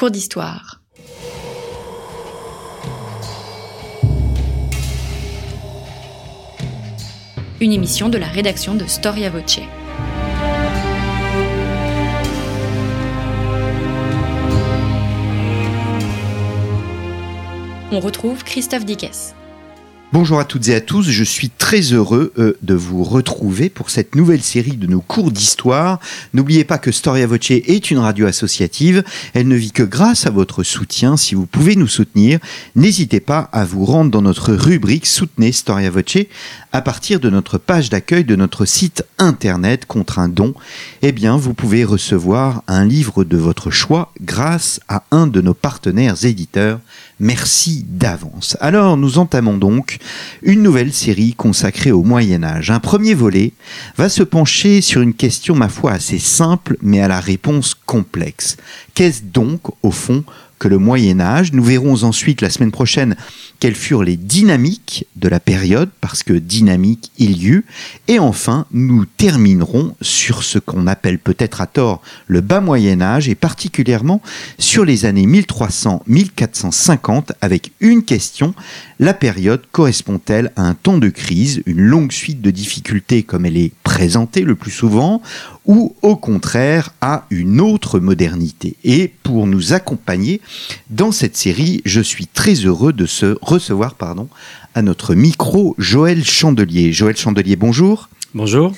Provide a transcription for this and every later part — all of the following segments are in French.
Cours d'histoire. Une émission de la rédaction de Storia Voce. On retrouve Christophe Dickès. Bonjour à toutes et à tous, je suis très heureux euh, de vous retrouver pour cette nouvelle série de nos cours d'histoire. N'oubliez pas que Storia Voce est une radio associative, elle ne vit que grâce à votre soutien. Si vous pouvez nous soutenir, n'hésitez pas à vous rendre dans notre rubrique Soutenez Storia Voce à partir de notre page d'accueil de notre site internet contre un don. Eh bien, vous pouvez recevoir un livre de votre choix grâce à un de nos partenaires éditeurs. Merci d'avance. Alors, nous entamons donc une nouvelle série consacrée au Moyen Âge. Un premier volet va se pencher sur une question, ma foi, assez simple, mais à la réponse complexe. Qu'est-ce donc, au fond, que le Moyen Âge. Nous verrons ensuite la semaine prochaine quelles furent les dynamiques de la période, parce que dynamique il y eut, et enfin nous terminerons sur ce qu'on appelle peut-être à tort le bas Moyen Âge, et particulièrement sur les années 1300-1450, avec une question, la période correspond-elle à un temps de crise, une longue suite de difficultés comme elle est présentée le plus souvent, ou au contraire à une autre modernité Et pour nous accompagner dans cette série, je suis très heureux de se recevoir pardon, à notre micro Joël Chandelier. Joël Chandelier, bonjour. Bonjour.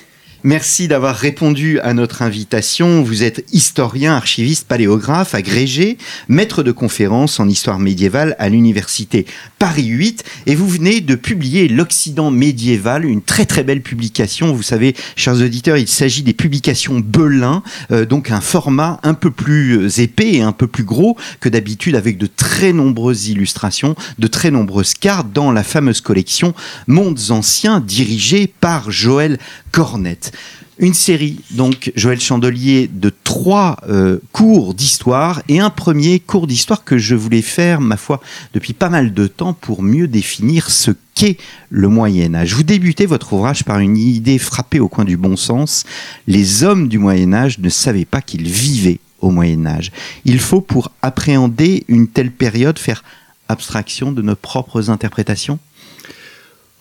Merci d'avoir répondu à notre invitation. Vous êtes historien, archiviste, paléographe, agrégé, maître de conférences en histoire médiévale à l'université Paris 8 et vous venez de publier L'Occident médiéval, une très très belle publication. Vous savez, chers auditeurs, il s'agit des publications Belin, euh, donc un format un peu plus épais et un peu plus gros que d'habitude avec de très nombreuses illustrations, de très nombreuses cartes dans la fameuse collection Mondes anciens dirigée par Joël Cornette. Une série, donc, Joël Chandelier, de trois euh, cours d'histoire et un premier cours d'histoire que je voulais faire, ma foi, depuis pas mal de temps pour mieux définir ce qu'est le Moyen Âge. Vous débutez votre ouvrage par une idée frappée au coin du bon sens. Les hommes du Moyen Âge ne savaient pas qu'ils vivaient au Moyen Âge. Il faut, pour appréhender une telle période, faire abstraction de nos propres interprétations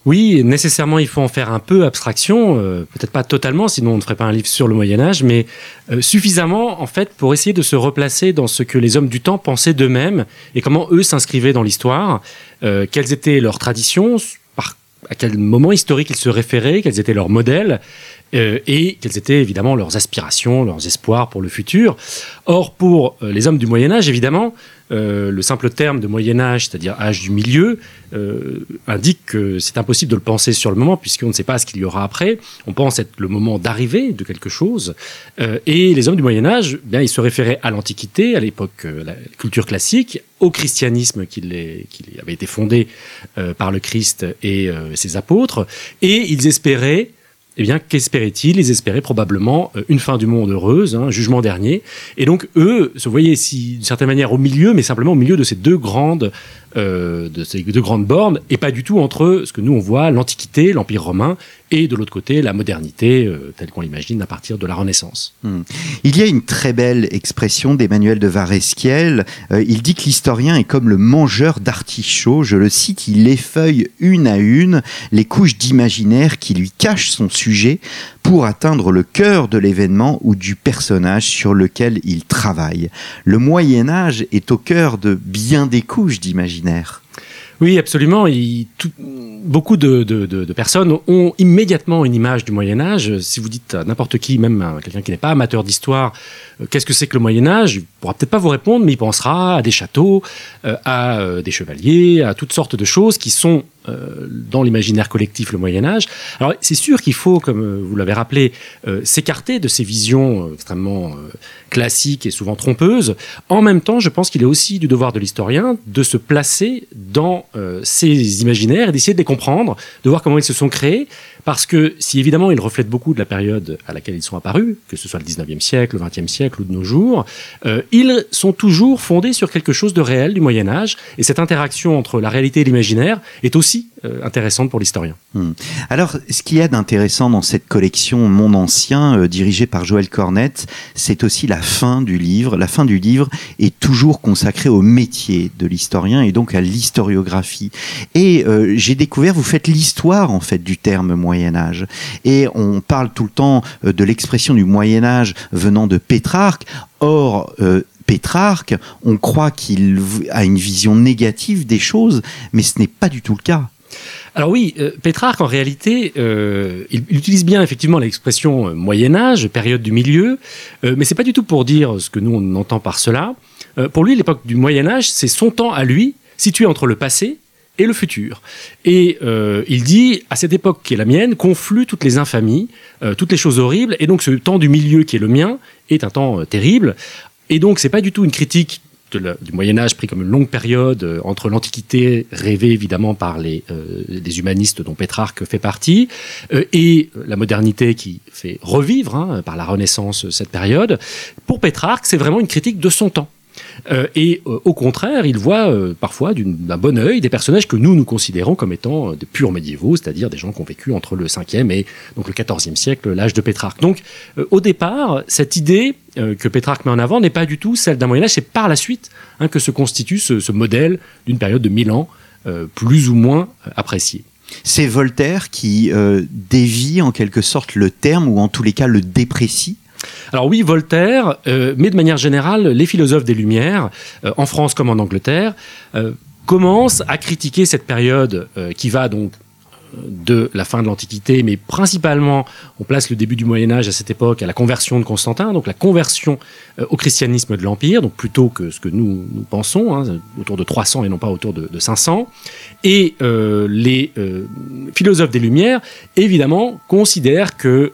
oui, nécessairement, il faut en faire un peu abstraction, euh, peut-être pas totalement, sinon on ne ferait pas un livre sur le Moyen Âge, mais euh, suffisamment, en fait, pour essayer de se replacer dans ce que les hommes du temps pensaient d'eux-mêmes et comment eux s'inscrivaient dans l'histoire, euh, quelles étaient leurs traditions, par, à quel moment historique ils se référaient, quels étaient leurs modèles, et quelles étaient évidemment leurs aspirations, leurs espoirs pour le futur. Or, pour les hommes du Moyen Âge, évidemment, euh, le simple terme de Moyen Âge, c'est-à-dire âge du milieu, euh, indique que c'est impossible de le penser sur le moment, puisqu'on ne sait pas ce qu'il y aura après. On pense être le moment d'arrivée de quelque chose. Euh, et les hommes du Moyen Âge, bien, ils se référaient à l'Antiquité, à l'époque, la culture classique, au christianisme qui avait été fondé par le Christ et ses apôtres, et ils espéraient eh bien, qu'espéraient-ils? Ils espéraient probablement euh, une fin du monde heureuse, un hein, jugement dernier. Et donc, eux se voyaient, si, d'une certaine manière, au milieu, mais simplement au milieu de ces deux grandes euh, de ces deux grandes bornes, et pas du tout entre ce que nous on voit, l'Antiquité, l'Empire romain, et de l'autre côté, la modernité, euh, telle qu'on l'imagine à partir de la Renaissance. Hmm. Il y a une très belle expression d'Emmanuel de Varesquiel. Euh, il dit que l'historien est comme le mangeur d'artichauts. Je le cite, il effeuille une à une les couches d'imaginaire qui lui cachent son sujet pour atteindre le cœur de l'événement ou du personnage sur lequel il travaille. Le Moyen Âge est au cœur de bien des couches d'imaginaire. Oui, absolument. beaucoup de, personnes ont immédiatement une image du Moyen Âge. Si vous dites à n'importe qui, même quelqu'un qui n'est pas amateur d'histoire, euh, qu'est-ce que c'est que le Moyen Âge? Il pourra peut-être pas vous répondre, mais il pensera à des châteaux, euh, à euh, des chevaliers, à toutes sortes de choses qui sont dans l'imaginaire collectif le Moyen Âge. Alors c'est sûr qu'il faut, comme vous l'avez rappelé, s'écarter de ces visions extrêmement classiques et souvent trompeuses. En même temps, je pense qu'il est aussi du devoir de l'historien de se placer dans ces imaginaires et d'essayer de les comprendre, de voir comment ils se sont créés, parce que si évidemment ils reflètent beaucoup de la période à laquelle ils sont apparus, que ce soit le 19e siècle, le 20e siècle ou de nos jours, euh, ils sont toujours fondés sur quelque chose de réel du Moyen Âge. Et cette interaction entre la réalité et l'imaginaire est aussi intéressante pour l'historien. Hmm. Alors, ce qu'il y a d'intéressant dans cette collection Monde Ancien, dirigée par Joël Cornette, c'est aussi la fin du livre. La fin du livre est toujours consacrée au métier de l'historien et donc à l'historiographie. Et j'ai découvert, vous faites l'histoire en fait du terme Moyen Âge. Et on parle tout le temps de l'expression du Moyen Âge venant de Pétrarque. Or, euh, Pétrarque, on croit qu'il a une vision négative des choses, mais ce n'est pas du tout le cas. Alors oui, euh, Pétrarque, en réalité, euh, il, utilise bien effectivement l'expression Moyen Âge, période du milieu, mais c'est pas du tout pour dire ce que nous on entend par cela. pour lui, l'époque du Moyen Âge, c'est son temps à lui, situé entre le passé et le futur. Et euh, il dit, à cette époque qui est la mienne, confluent toutes les infamies, euh, toutes les choses horribles, et donc ce temps du milieu qui est le mien est un temps euh, terrible. Et donc c'est pas du tout une critique du Moyen Âge pris comme une longue période entre l'Antiquité, rêvée évidemment par les, humanistes dont Pétrarque fait partie, et la modernité qui fait revivre hein, par la Renaissance cette période. Pour Pétrarque, c'est vraiment une critique de son temps. Euh, et euh, au contraire, il voit euh, parfois d'un bon œil des personnages que nous nous considérons comme étant des purs médiévaux, c'est-à-dire des gens qui ont vécu entre le 5e et donc le 14e siècle, l'âge de Pétrarque. Donc au départ, cette idée que Pétrarque met en avant n'est pas du tout celle d'un Moyen Âge, c'est par la suite hein, que se constitue ce, ce modèle d'une période de 1000 ans plus ou moins appréciée. C'est Voltaire qui dévie en quelque sorte le terme, ou en tous les cas le déprécie alors oui, Voltaire, euh, mais de manière générale, les philosophes des Lumières, euh, en France comme en Angleterre, euh, commencent à critiquer cette période qui va donc de la fin de l'Antiquité, mais principalement, on place le début du Moyen Âge à cette époque à la conversion de Constantin, donc la conversion euh, au christianisme de l'Empire, donc plutôt que ce que nous, pensons, hein, autour de 300 et non pas autour de, 500. Et euh, les euh, philosophes des Lumières, évidemment, considèrent que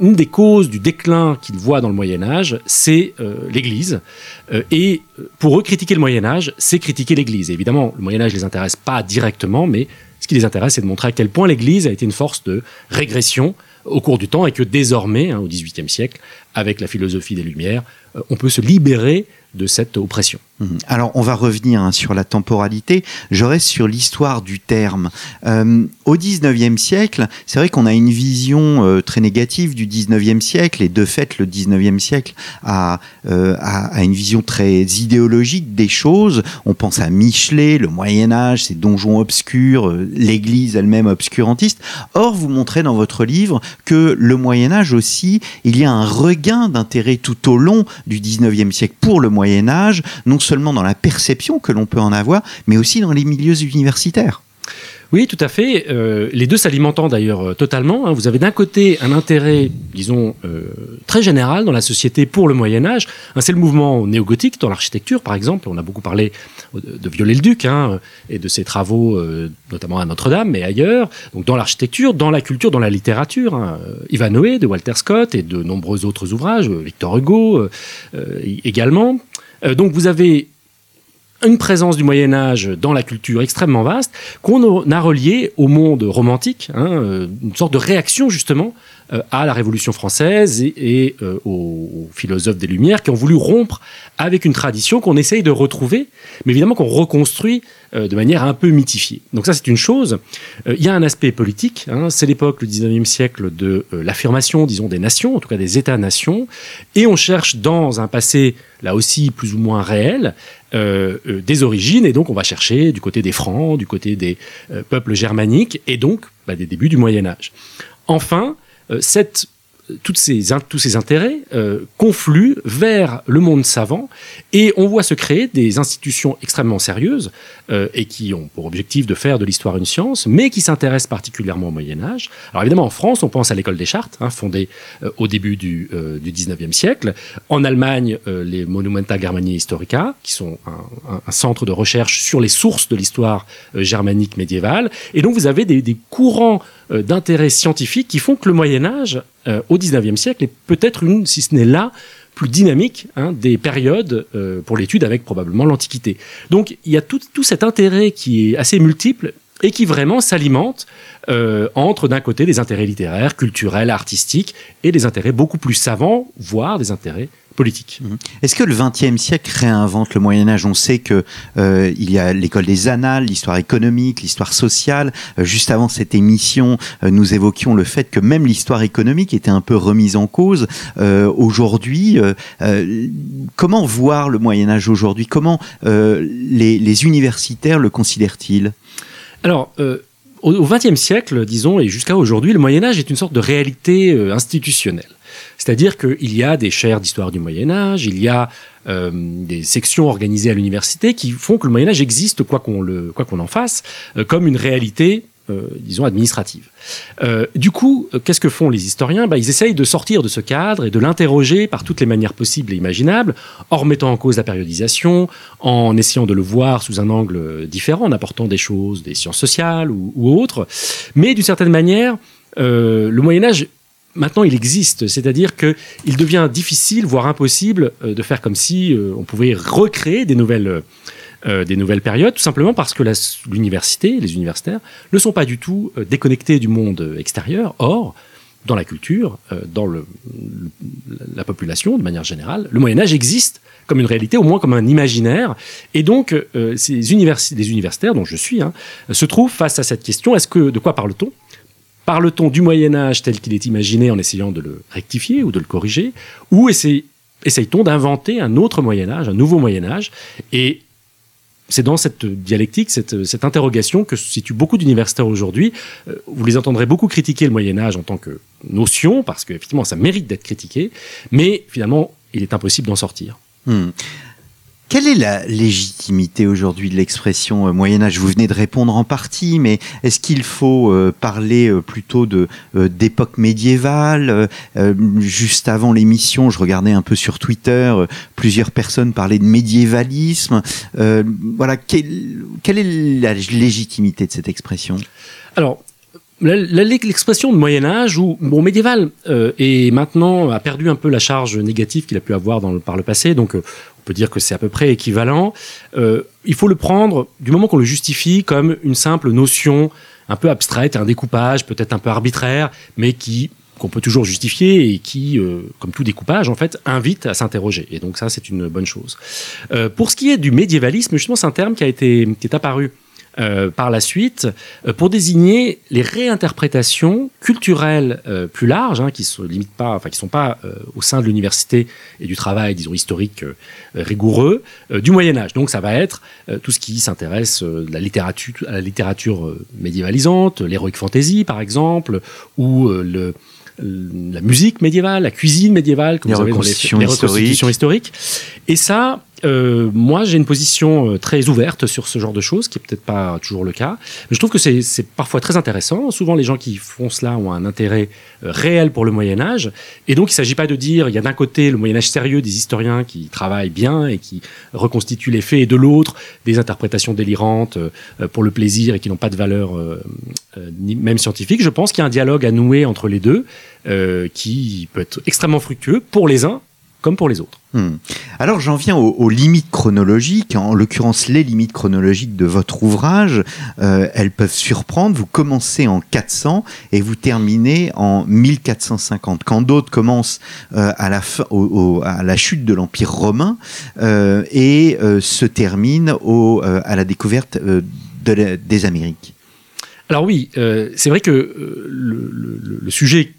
une des causes du déclin qu'ils voient dans le Moyen Âge, c'est l'Église. et pour eux, critiquer le Moyen Âge, c'est critiquer l'Église. Évidemment, le Moyen Âge les intéresse pas directement, mais ce qui les intéresse, c'est de montrer à quel point l'Église a été une force de régression au cours du temps et que désormais, hein, au XVIIIe siècle, avec la philosophie des Lumières, euh, on peut se libérer de cette oppression. Mhm. Alors, on va revenir hein, sur la temporalité. Je reste sur l'histoire du terme. Euh, au 19e siècle, c'est vrai qu'on a une vision euh, très négative du 19e siècle, et de fait, le 19e siècle a, euh, a, a, une vision très idéologique des choses. On pense à Michelet, le Moyen-Âge, ces donjons obscurs, l'Église elle-même obscurantiste. Or, vous montrez dans votre livre que le Moyen-Âge aussi, il y a un regain d'intérêt tout au long du 19e siècle pour le Moyen Âge, non seulement dans la perception que l'on peut en avoir, mais aussi dans les milieux universitaires. Oui, tout à fait. Euh, les deux s'alimentant d'ailleurs euh, totalement. Hein. Vous avez d'un côté un intérêt, disons, euh, très général dans la société pour le Moyen Âge. Hein, c'est le mouvement néo-gothique dans l'architecture, par exemple. On a beaucoup parlé de Viollet-le-Duc hein, et de ses travaux, notamment à Notre-Dame, mais ailleurs. Donc dans l'architecture, dans la culture, dans la littérature. Ivanhoe de Walter Scott et de nombreux autres ouvrages, Victor Hugo également. Donc vous avez une présence du Moyen Âge dans la culture extrêmement vaste qu'on a relié au monde romantique, hein, euh, une sorte de réaction justement euh, à la Révolution française et, euh, aux, philosophes des Lumières qui ont voulu rompre avec une tradition qu'on essaye de retrouver, mais évidemment qu'on reconstruit de manière un peu mythifiée. Donc ça c'est une chose. Il y a un aspect politique, hein, c'est l'époque, le 19e siècle, de l'affirmation, disons, des nations, en tout cas des États-nations, et on cherche dans un passé, là aussi plus ou moins réel, euh, euh, des origines, et donc on va chercher du côté des Francs, du côté des euh, peuples germaniques, et donc bah, des débuts du Moyen Âge. Enfin, cette toutes ces, tous ces intérêts euh, confluent vers le monde savant et on voit se créer des institutions extrêmement sérieuses euh, et qui ont pour objectif de faire de l'histoire une science, mais qui s'intéressent particulièrement au Moyen Âge. Alors évidemment, en France, on pense à l'école des Chartes, hein, fondée euh, au début du, du 19e siècle. En Allemagne, les Monumenta Germaniae Historica, qui sont un, un, centre de recherche sur les sources de l'histoire germanique médiévale. Et donc vous avez des, des courants d'intérêt scientifique qui font que le Moyen Âge euh, au XIXe siècle est peut-être une, si ce n'est là, plus dynamique hein, des périodes euh, pour l'étude avec probablement l'Antiquité. Donc il y a tout, cet intérêt qui est assez multiple et qui vraiment s'alimente euh, entre d'un côté des intérêts littéraires, culturels, artistiques et des intérêts beaucoup plus savants, voire des intérêts politique. Mhm. Est-ce que le XXe siècle réinvente le Moyen Âge? On sait que euh, il y a l'école des annales, l'histoire économique, l'histoire sociale. Euh, juste avant cette émission, euh, nous évoquions le fait que même l'histoire économique était un peu remise en cause. aujourd'hui, comment voir le Moyen Âge aujourd'hui? Comment les, les, universitaires le considèrent-ils? Alors au XXe siècle, disons, et jusqu'à aujourd'hui, le Moyen Âge est une sorte de réalité institutionnelle. C'est-à-dire qu'il y a des chaires d'histoire du Moyen Âge, il y a euh, des sections organisées à l'université qui font que le Moyen Âge existe, quoi qu'on qu'on en fasse, euh, comme une réalité. Euh, disons administrative. du coup, qu'est-ce que font les historiens? Bah, Ils essayent de sortir de ce cadre et de l'interroger par toutes les manières possibles et imaginables, en remettant en cause la périodisation, en essayant de le voir sous un angle différent, en apportant des choses, des sciences sociales ou, autres. Mais d'une certaine manière, le Moyen Âge maintenant il existe, c'est-à-dire qu'il devient difficile, voire impossible, euh, de faire comme si euh, on pouvait recréer des nouvelles, euh, des nouvelles périodes, tout simplement parce que l'université, les universitaires, ne sont pas du tout déconnectés du monde extérieur. Or, dans la culture, dans le, la population de manière générale, le Moyen Âge existe comme une réalité, au moins comme un imaginaire. Et donc, ces universi les universitaires, dont je suis, hein, se trouvent face à cette question est-ce que de quoi parle-t-on? Parle-t-on du Moyen Âge tel qu'il est imaginé en essayant de le rectifier ou de le corriger? Ou essaye-t-on d'inventer un autre Moyen Âge, un nouveau Moyen Âge? Et c'est dans cette dialectique, cette, cette, interrogation que se situent beaucoup d'universitaires aujourd'hui. Euh, vous les entendrez beaucoup critiquer le Moyen Âge en tant que notion, parce qu'effectivement, ça mérite d'être critiqué, mais finalement, il est impossible d'en sortir. Hmm. Quelle est la légitimité aujourd'hui de l'expression euh, Moyen Âge? Vous venez de répondre en partie, mais est-ce qu'il faut euh, parler euh, plutôt de d'époque médiévale? Juste avant l'émission, je regardais un peu sur Twitter, plusieurs personnes parlaient de médiévalisme. voilà, quelle, quelle est la légitimité de cette expression? Alors, L'expression de Moyen Âge ou bon médiéval est maintenant a perdu un peu la charge négative qu'il a pu avoir dans le, par le passé. Donc peut dire que c'est à peu près équivalent. Euh, il faut le prendre, du moment qu'on le justifie, comme une simple notion un peu abstraite, un découpage peut-être un peu arbitraire, mais qui qu'on peut toujours justifier et qui, euh, comme tout découpage, en fait, invite à s'interroger. Et donc ça, c'est une bonne chose. Euh, pour ce qui est du médiévalisme, justement, c'est un terme qui a été qui est apparu euh, par la suite euh, pour désigner les réinterprétations culturelles euh, plus larges, hein, qui ne limitent pas, enfin qui sont pas au sein de l'université et du travail, disons historique rigoureux du Moyen Âge. Donc ça va être tout ce qui s'intéresse la littérature, à la littérature médiévalisante, l'heroic fantasy par exemple, ou le la musique médiévale, la cuisine médiévale, comme les, vous avez dans les, les reconstitutions historiques. Et ça, euh, moi, j'ai une position euh, très ouverte sur ce genre de choses, qui est peut-être pas toujours le cas. Mais je trouve que c'est parfois très intéressant. Souvent, les gens qui font cela ont un intérêt euh, réel pour le Moyen Âge. Et donc, il ne s'agit pas de dire, il y a d'un côté le Moyen Âge sérieux des historiens qui travaillent bien et qui reconstituent les faits, et de l'autre, des interprétations délirantes pour le plaisir et qui n'ont pas de valeur même scientifique. Je pense qu'il y a un dialogue à nouer entre les deux, qui peut être extrêmement fructueux pour les uns comme pour les autres. Hmm. Alors j'en viens aux, limites chronologiques, en l'occurrence les limites chronologiques de votre ouvrage. Euh, elles peuvent surprendre. Vous commencez en 400 et vous terminez en 1450. Quand d'autres commencent euh, à, la à la chute de l'Empire romain euh, et se terminent au, à la découverte des Amériques. Alors oui, c'est vrai que le, le sujet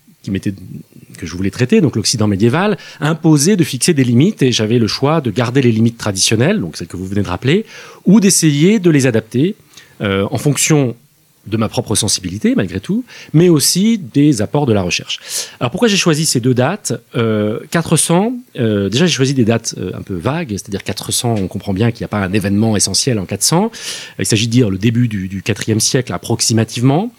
que je voulais traiter, donc l'Occident médiéval, imposait de fixer des limites et j'avais le choix de garder les limites traditionnelles, donc celles que vous venez de rappeler, ou d'essayer de les adapter euh, en fonction de ma propre sensibilité malgré tout, mais aussi des apports de la recherche. Alors pourquoi j'ai choisi ces deux dates? Euh, 400, euh, déjà j'ai choisi des dates euh, un peu vagues, c'est-à-dire 400, on comprend bien qu'il n'y a pas un événement essentiel en 400, il s'agit de dire le début du, du 4e siècle approximativement,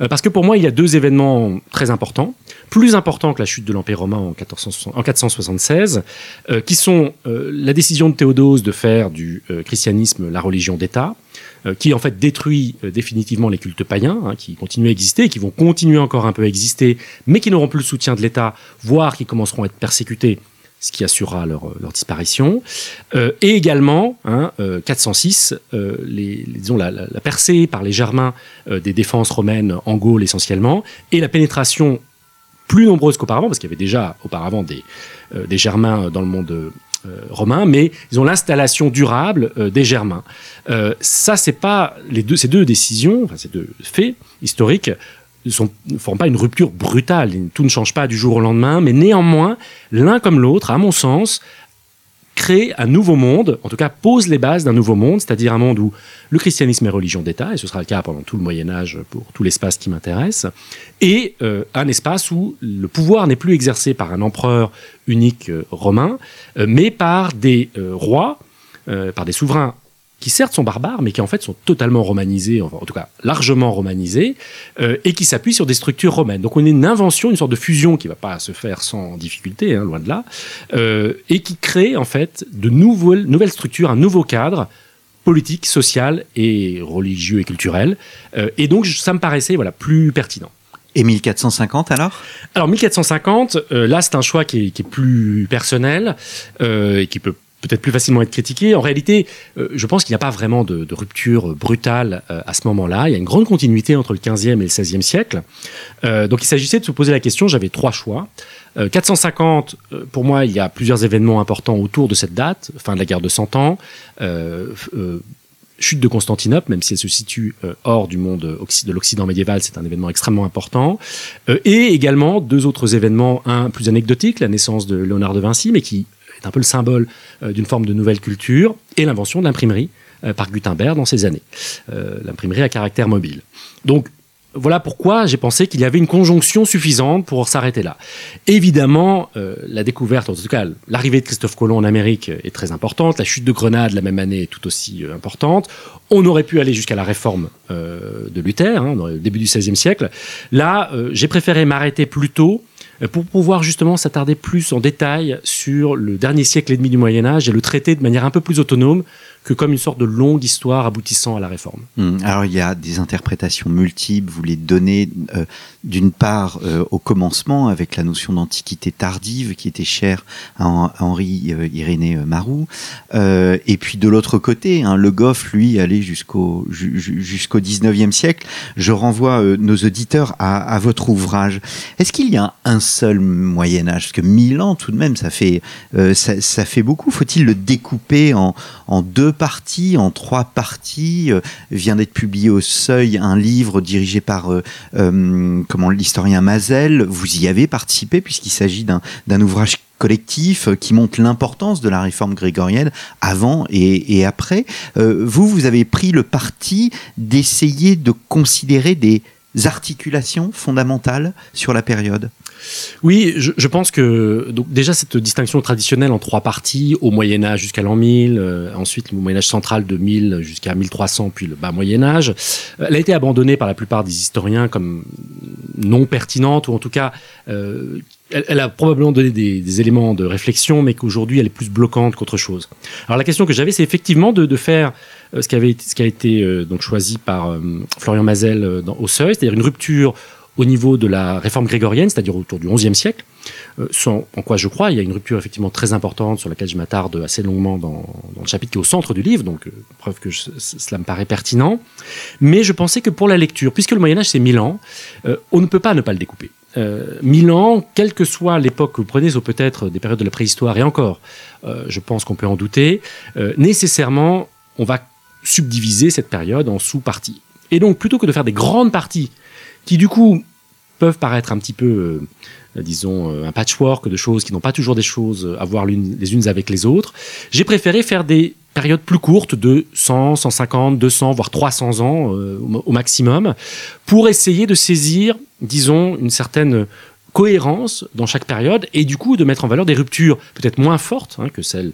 euh, parce que pour moi il y a deux événements très importants, plus importants que la chute de l'Empire romain en, 476, euh, qui sont la décision de Théodose de faire du christianisme la religion d'État, euh, qui en fait détruit euh, définitivement les cultes païens, hein, qui continuent à exister, qui vont continuer encore un peu à exister, mais qui n'auront plus le soutien de l'État, voire qui commenceront à être persécutés ce qui assurera leur, euh, disparition. Euh, et également, hein, 406, euh, les, la, percée par les Germains des défenses romaines en Gaule essentiellement, et la pénétration plus nombreuses qu'auparavant, parce qu'il y avait déjà auparavant des, des Germains dans le monde romain, mais ils ont l'installation durable des Germains. ça, c'est pas les deux, ces deux décisions, enfin, ces deux faits historiques ne forment pas une rupture brutale. Tout ne change pas du jour au lendemain, mais néanmoins, l'un comme l'autre, à mon sens, crée un nouveau monde, en tout cas pose les bases d'un nouveau monde, c'est-à-dire un monde où le christianisme est religion d'État, et ce sera le cas pendant tout le Moyen Âge pour tout l'espace qui m'intéresse, et euh, un espace où le pouvoir n'est plus exercé par un empereur unique euh, romain, euh, mais par des rois, par des souverains qui certes sont barbares, mais qui en fait sont totalement romanisés, en tout cas largement romanisés, euh, et qui s'appuient sur des structures romaines. Donc on a une invention, une sorte de fusion qui ne va pas se faire sans difficulté, hein, loin de là, euh, et qui crée en fait de nouvelles, nouvelles structures, un nouveau cadre politique, social et religieux et culturel. Euh, et donc ça me paraissait voilà plus pertinent. Et 1450 alors? Alors 1450, là c'est un choix qui est, qui est plus personnel et qui peut peut-être plus facilement être critiqué. En réalité, euh, je pense qu'il n'y a pas vraiment de, rupture brutale euh, à ce moment-là. Il y a une grande continuité entre le 15e et le 16e siècle. Euh, donc il s'agissait de se poser la question, j'avais trois choix. 450, pour moi, il y a plusieurs événements importants autour de cette date, fin de la guerre de Cent Ans, chute de Constantinople, même si elle se situe hors du monde de l'Occident médiéval, c'est un événement extrêmement important. et également deux autres événements, un plus anecdotique, la naissance de Léonard de Vinci, mais qui est un peu le symbole euh, d'une forme de nouvelle culture, et l'invention de l'imprimerie euh, par Gutenberg dans ces années. Euh, l'imprimerie à caractère mobile. Donc, voilà pourquoi j'ai pensé qu'il y avait une conjonction suffisante pour s'arrêter là. Évidemment, la découverte, en tout cas l'arrivée de Christophe Colomb en Amérique est très importante, la chute de Grenade la même année est tout aussi importante. On aurait pu aller jusqu'à la réforme de Luther, hein, le début du XVIe siècle. Là, j'ai préféré m'arrêter plus tôt euh, pour pouvoir justement s'attarder plus en détail sur le dernier siècle et demi du Moyen Âge et le traiter de manière un peu plus autonome que comme une sorte de longue histoire aboutissant à la réforme. Hmm. alors il y a des interprétations multiples, vous les donnez euh, d'une part euh, au commencement avec la notion d'antiquité tardive qui était chère à, Henri Irénée Marou, et puis de l'autre côté, hein, Le Goff, lui, allait jusqu'au jusqu'au 19e siècle. Je renvoie nos auditeurs à, votre ouvrage. Est-ce qu'il y a un seul Moyen Âge Parce que 1000 ans, tout de même, ça fait, euh, ça, fait beaucoup. Faut-il le découper en, deux parties, en trois parties euh, Vient d'être publié au Seuil un livre dirigé par euh, comment l'historien Mazel. Vous y avez participé puisqu'il s'agit d'un ouvrage collectif qui montre l'importance de la réforme grégorienne avant et après. vous, vous avez pris le parti d'essayer de considérer des articulations fondamentales sur la période oui, je, pense que donc déjà cette distinction traditionnelle en trois parties, au Moyen Âge jusqu'à l'an 1000, euh, ensuite le Moyen Âge central de 1000 jusqu'à 1300, puis le bas Moyen Âge, euh, elle a été abandonnée par la plupart des historiens comme non pertinente, ou en tout cas euh, elle, a probablement donné des, éléments de réflexion, mais qu'aujourd'hui elle est plus bloquante qu'autre chose. Alors la question que j'avais, c'est effectivement de, faire ce, qui avait, ce qui a été donc choisi par Florian Mazel dans, au Seuil, c'est-à-dire une rupture au niveau de la réforme grégorienne, c'est-à-dire autour du XIe siècle, euh, sans, en quoi je crois, il y a une rupture effectivement très importante sur laquelle je m'attarde assez longuement dans, le chapitre qui est au centre du livre, donc euh, preuve que cela me paraît pertinent. Mais je pensais que pour la lecture, puisque le Moyen Âge c'est 1000 ans, euh, on ne peut pas ne pas le découper. Mille ans, quelle que soit l'époque que vous prenez, ou peut-être des périodes de la préhistoire, et encore, je pense qu'on peut en douter, nécessairement, on va subdiviser cette période en sous-parties. Et donc, plutôt que de faire des grandes parties qui du coup peuvent paraître un petit peu, euh, disons, euh, un patchwork de choses qui n'ont pas toujours des choses à voir les unes avec les autres. J'ai préféré faire des périodes plus courtes de 100, 150, 200, voire 300 ans euh, au maximum, pour essayer de saisir, disons, une certaine cohérence dans chaque période et du coup de mettre en valeur des ruptures peut-être moins fortes hein, que celles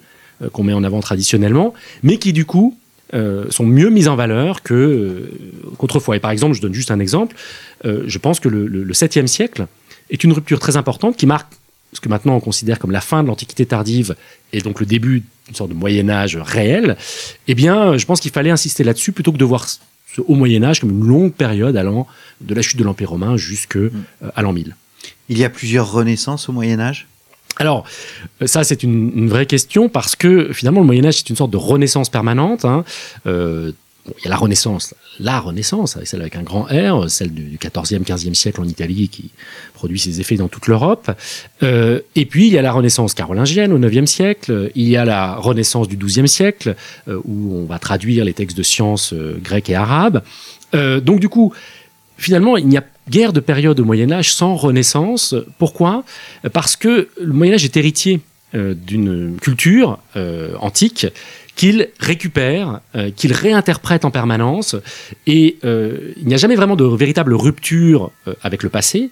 qu'on met en avant traditionnellement, mais qui du coup euh, sont mieux mises en valeur que euh, qu'autrefois. Et par exemple, je donne juste un exemple, euh, je pense que le, le, 7e siècle est une rupture très importante qui marque ce que maintenant on considère comme la fin de l'Antiquité tardive et donc le début d'une sorte de Moyen Âge réel. Eh bien, je pense qu'il fallait insister là-dessus plutôt que de voir ce haut Moyen Âge comme une longue période allant de la chute de l'Empire romain jusqu'à l'an 1000. Il y a plusieurs renaissances au Moyen Âge? Alors, euh, ça, c'est une, vraie question parce que finalement, le Moyen-Âge, c'est une sorte de renaissance permanente. Hein. Euh, il y a la Renaissance, la Renaissance, celle avec un grand R, celle du 14e, 15e siècle en Italie qui produit ses effets dans toute l'Europe. Euh, et puis il y a la Renaissance carolingienne au 9e siècle, il y a la Renaissance du 12e siècle, où on va traduire les textes de sciences grecs et arabes. donc du coup, finalement, il n'y a guère de période au Moyen Âge sans Renaissance. Pourquoi? Parce que le Moyen Âge est héritier d'une culture antique qu'il récupère, euh, qu'il réinterprète en permanence. Et euh, il n'y a jamais vraiment de véritable rupture euh, avec le passé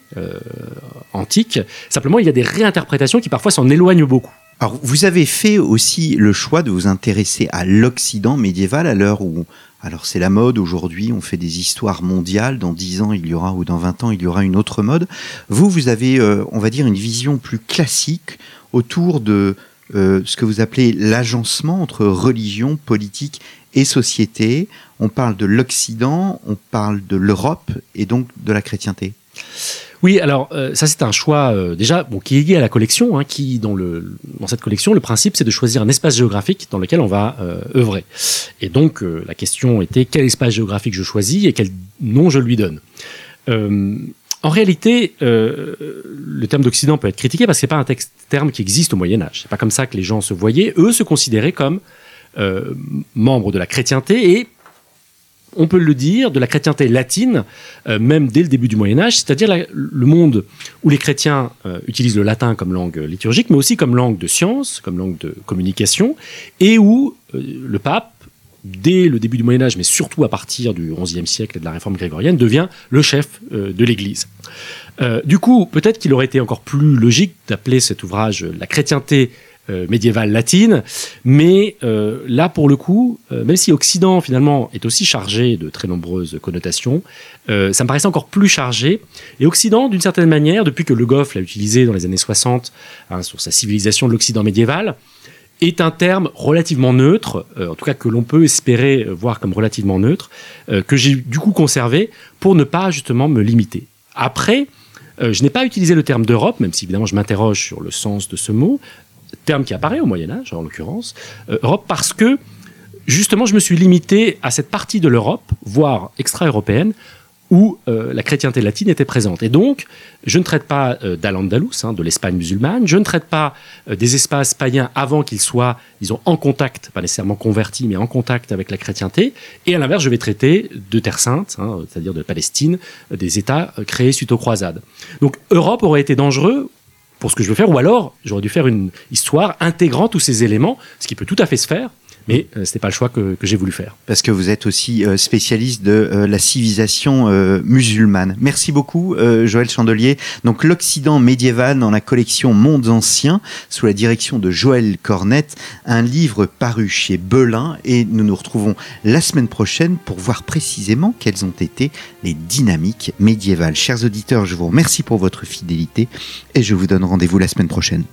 antique. Simplement, il y a des réinterprétations qui parfois s'en éloignent beaucoup. Alors, vous avez fait aussi le choix de vous intéresser à l'Occident médiéval à l'heure où, alors c'est la mode aujourd'hui, on fait des histoires mondiales, dans 10 ans il y aura, ou dans 20 ans il y aura une autre mode. Vous, vous avez, on va dire, une vision plus classique autour de euh, ce que vous appelez l'agencement entre religion, politique et société. On parle de l'Occident, on parle de l'Europe et donc de la chrétienté. Oui, alors euh, ça c'est un choix euh, déjà qui est lié à la collection, hein, qui dans, cette collection, le principe c'est de choisir un espace géographique dans lequel on va œuvrer. Et donc la question était quel espace géographique je choisis et quel nom je lui donne? En réalité, euh, le terme d'Occident peut être critiqué parce que n'est pas un texte, terme qui existe au Moyen Âge. C'est pas comme ça que les gens se voyaient. Eux se considéraient comme euh, membres de la chrétienté et on peut le dire, de la chrétienté latine, euh, même dès le début du Moyen Âge, c'est-à-dire le monde où les chrétiens utilisent le latin comme langue liturgique, mais aussi comme langue de science, comme langue de communication, et où le pape dès le début du Moyen Âge, mais surtout à partir du XIe siècle et de la réforme grégorienne, devient le chef euh, de l'Église. Euh, du coup, peut-être qu'il aurait été encore plus logique d'appeler cet ouvrage La chrétienté euh, médiévale latine, mais là, pour le coup, même si Occident, finalement, est aussi chargé de très nombreuses connotations, ça me paraissait encore plus chargé. Et Occident, d'une certaine manière, depuis que Le Goff l'a utilisé dans les années 60 hein, sur sa civilisation de l'Occident médiéval, est un terme relativement neutre, euh, en tout cas que l'on peut espérer voir comme relativement neutre, euh, que j'ai du coup conservé pour ne pas justement me limiter. Après, euh, je n'ai pas utilisé le terme d'Europe, même si évidemment je m'interroge sur le sens de ce mot, terme qui apparaît au Moyen Âge en l'occurrence, Europe parce que justement je me suis limité à cette partie de l'Europe, voire extra-européenne, où euh, la chrétienté latine était présente. Et donc, je ne traite pas euh, d'Al-Andalus, hein, de l'Espagne musulmane, je ne traite pas euh, des espaces païens avant qu'ils soient, disons, en contact, pas nécessairement convertis, mais en contact avec la chrétienté. Et à l'inverse, je vais traiter de Terre Sainte, hein, c'est-à-dire de Palestine, des États créés suite aux croisades. Donc, Europe aurait été dangereux pour ce que je veux faire, ou alors j'aurais dû faire une histoire intégrant tous ces éléments, ce qui peut tout à fait se faire, mais euh, n'est pas le choix que, j'ai voulu faire. Parce que vous êtes aussi euh, spécialiste de euh, la civilisation musulmane. Merci beaucoup, Joël Chandelier. Donc, l'Occident médiéval dans la collection Mondes anciens, sous la direction de Joël Cornette, un livre paru chez Belin. Et nous nous retrouvons la semaine prochaine pour voir précisément quelles ont été les dynamiques médiévales. Chers auditeurs, je vous remercie pour votre fidélité et je vous donne rendez-vous la semaine prochaine.